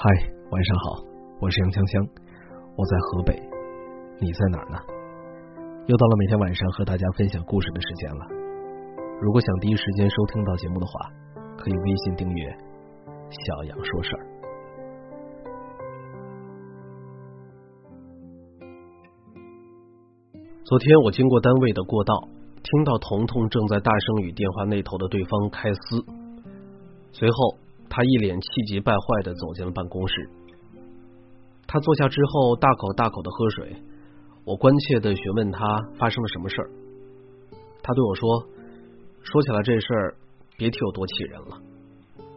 嗨，晚上好，我是杨香香，我在河北，你在哪儿呢？又到了每天晚上和大家分享故事的时间了。如果想第一时间收听到节目的话，可以微信订阅“小杨说事儿”。昨天我经过单位的过道，听到彤彤正在大声与电话那头的对方开撕，随后。他一脸气急败坏的走进了办公室。他坐下之后，大口大口的喝水。我关切的询问他发生了什么事儿。他对我说：“说起来这事儿，别提有多气人了。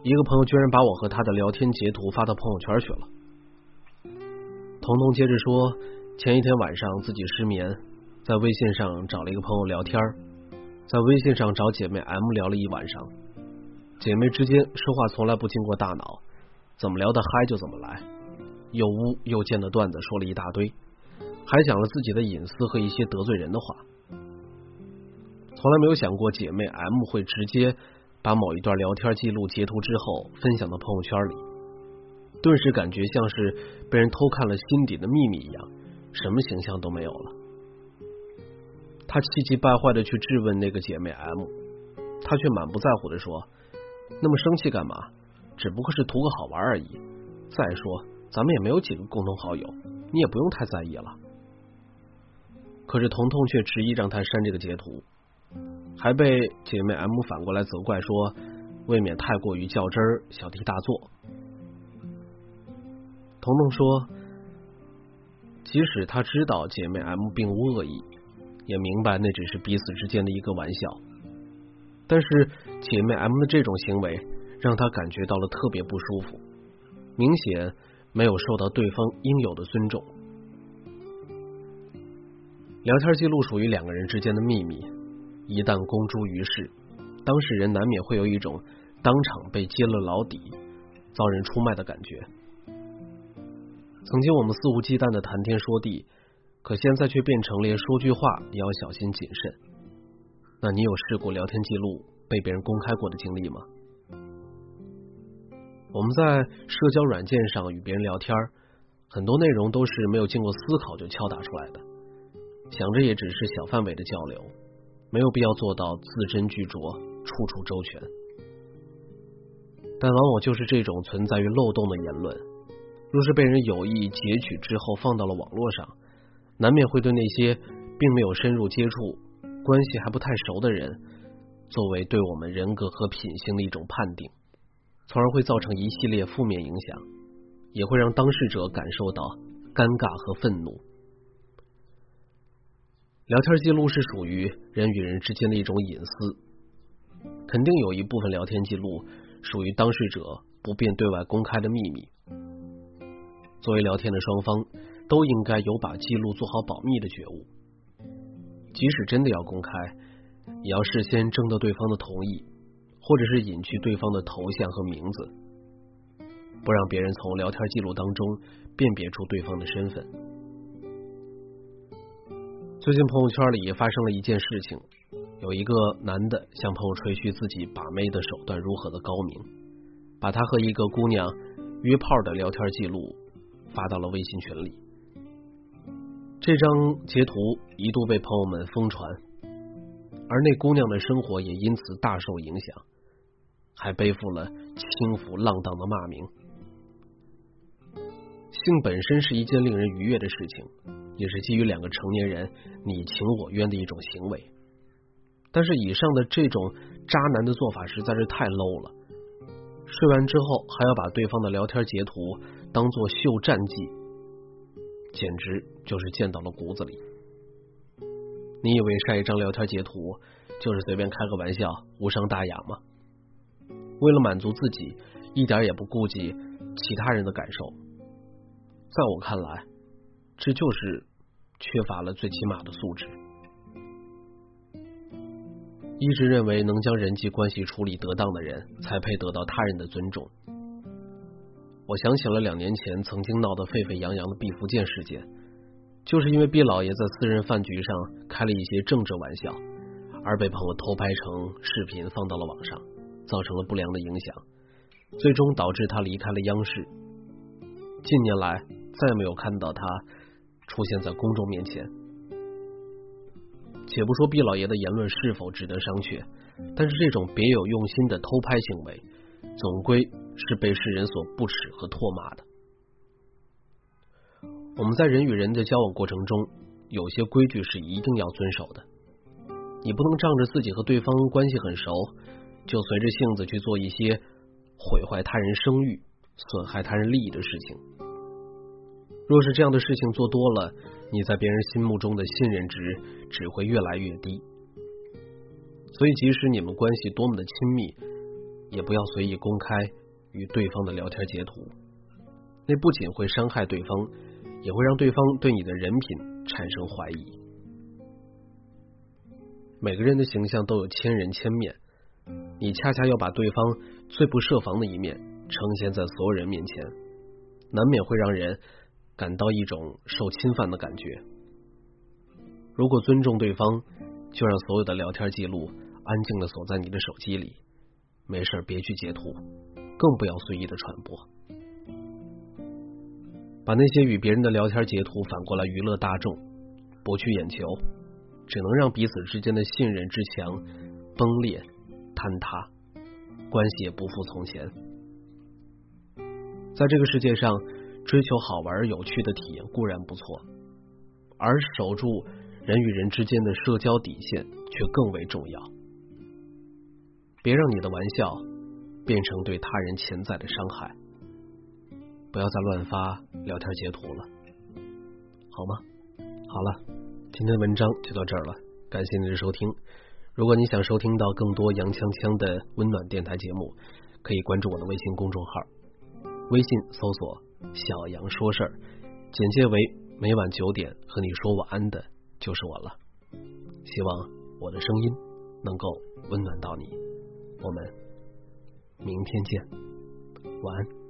一个朋友居然把我和他的聊天截图发到朋友圈去了。”彤彤接着说：“前一天晚上自己失眠，在微信上找了一个朋友聊天，在微信上找姐妹 M 聊了一晚上。”姐妹之间说话从来不经过大脑，怎么聊得嗨就怎么来，又污又贱的段子说了一大堆，还讲了自己的隐私和一些得罪人的话。从来没有想过姐妹 M 会直接把某一段聊天记录截图之后分享到朋友圈里，顿时感觉像是被人偷看了心底的秘密一样，什么形象都没有了。他气急败坏的去质问那个姐妹 M，她却满不在乎的说。那么生气干嘛？只不过是图个好玩而已。再说，咱们也没有几个共同好友，你也不用太在意了。可是彤彤却执意让他删这个截图，还被姐妹 M 反过来责怪说，未免太过于较真儿、小题大做。彤彤说，即使他知道姐妹 M 并无恶意，也明白那只是彼此之间的一个玩笑。但是姐妹 M 的这种行为让她感觉到了特别不舒服，明显没有受到对方应有的尊重。聊天记录属于两个人之间的秘密，一旦公诸于世，当事人难免会有一种当场被揭了老底、遭人出卖的感觉。曾经我们肆无忌惮的谈天说地，可现在却变成连说句话也要小心谨慎。那你有试过聊天记录被别人公开过的经历吗？我们在社交软件上与别人聊天，很多内容都是没有经过思考就敲打出来的，想着也只是小范围的交流，没有必要做到字斟句酌、处处周全。但往往就是这种存在于漏洞的言论，若是被人有意截取之后放到了网络上，难免会对那些并没有深入接触。关系还不太熟的人，作为对我们人格和品性的一种判定，从而会造成一系列负面影响，也会让当事者感受到尴尬和愤怒。聊天记录是属于人与人之间的一种隐私，肯定有一部分聊天记录属于当事者不便对外公开的秘密。作为聊天的双方，都应该有把记录做好保密的觉悟。即使真的要公开，也要事先征得对方的同意，或者是隐去对方的头像和名字，不让别人从聊天记录当中辨别出对方的身份。最近朋友圈里也发生了一件事情，有一个男的向朋友吹嘘自己把妹的手段如何的高明，把他和一个姑娘约炮的聊天记录发到了微信群里。这张截图一度被朋友们疯传，而那姑娘的生活也因此大受影响，还背负了轻浮浪荡的骂名。性本身是一件令人愉悦的事情，也是基于两个成年人你情我愿的一种行为。但是以上的这种渣男的做法实在是太 low 了，睡完之后还要把对方的聊天截图当做秀战绩。简直就是贱到了骨子里！你以为晒一张聊天截图就是随便开个玩笑，无伤大雅吗？为了满足自己，一点也不顾及其他人的感受，在我看来，这就是缺乏了最起码的素质。一直认为能将人际关系处理得当的人，才配得到他人的尊重。我想起了两年前曾经闹得沸沸扬扬的毕福剑事件，就是因为毕老爷在私人饭局上开了一些政治玩笑，而被朋友偷拍成视频放到了网上，造成了不良的影响，最终导致他离开了央视。近年来再没有看到他出现在公众面前。且不说毕老爷的言论是否值得商榷，但是这种别有用心的偷拍行为，总归是被世人所不耻和唾骂的。我们在人与人的交往过程中，有些规矩是一定要遵守的。你不能仗着自己和对方关系很熟，就随着性子去做一些毁坏他人声誉、损害他人利益的事情。若是这样的事情做多了，你在别人心目中的信任值只会越来越低。所以，即使你们关系多么的亲密，也不要随意公开与对方的聊天截图，那不仅会伤害对方。也会让对方对你的人品产生怀疑。每个人的形象都有千人千面，你恰恰要把对方最不设防的一面呈现在所有人面前，难免会让人感到一种受侵犯的感觉。如果尊重对方，就让所有的聊天记录安静的锁在你的手机里，没事别去截图，更不要随意的传播。把那些与别人的聊天截图反过来娱乐大众，博取眼球，只能让彼此之间的信任之墙崩裂坍塌，关系也不复从前。在这个世界上，追求好玩有趣的体验固然不错，而守住人与人之间的社交底线却更为重要。别让你的玩笑变成对他人潜在的伤害。不要再乱发聊天截图了，好吗？好了，今天的文章就到这儿了，感谢您的收听。如果你想收听到更多杨锵锵的温暖电台节目，可以关注我的微信公众号，微信搜索“小杨说事儿”，简介为每晚九点和你说晚安的就是我了。希望我的声音能够温暖到你，我们明天见，晚安。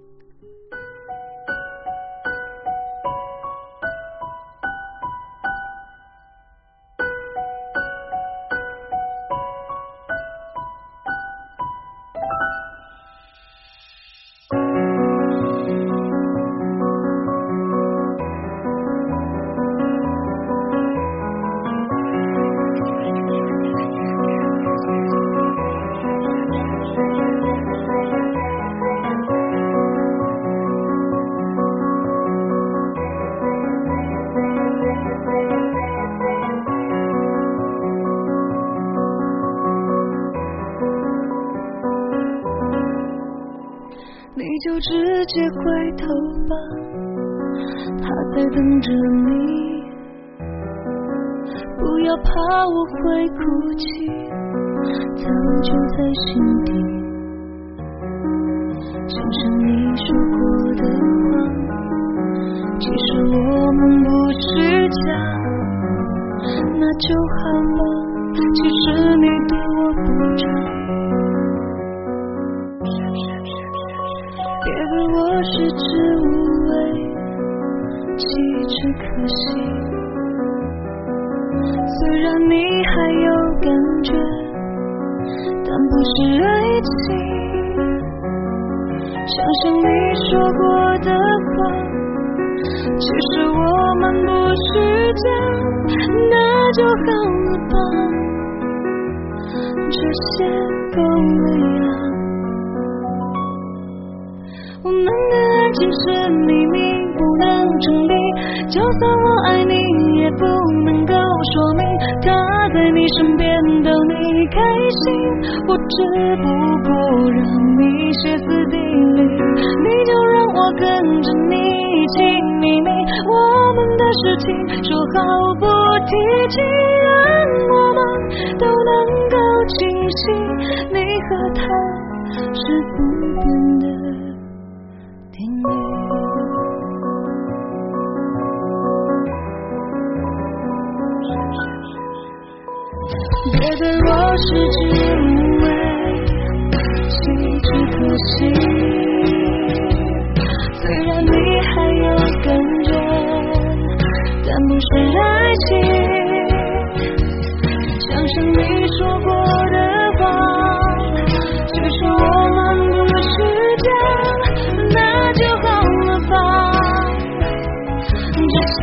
就直接回头吧，他在等着你。不要怕我会哭泣，早就在心底。想想你说过的话，其实我们不是假，那就好了。其实你食之无味，弃之可惜。虽然你还有感觉，但不是爱情。想想你说过的话，其实我们不是假，那就好了吧，这些够了。我们是秘密，不能成立。就算我爱你，也不能够说明他在你身边逗你开心。我只不过让你歇斯底里，你就让我跟着你一起秘密我们的事情，说好不提起，让我们都能够清晰。你和他是不对我是之无畏弃之可惜虽然你还有感觉但不是爱情。想想你说过的话就是我们的时间那就好了吧。这些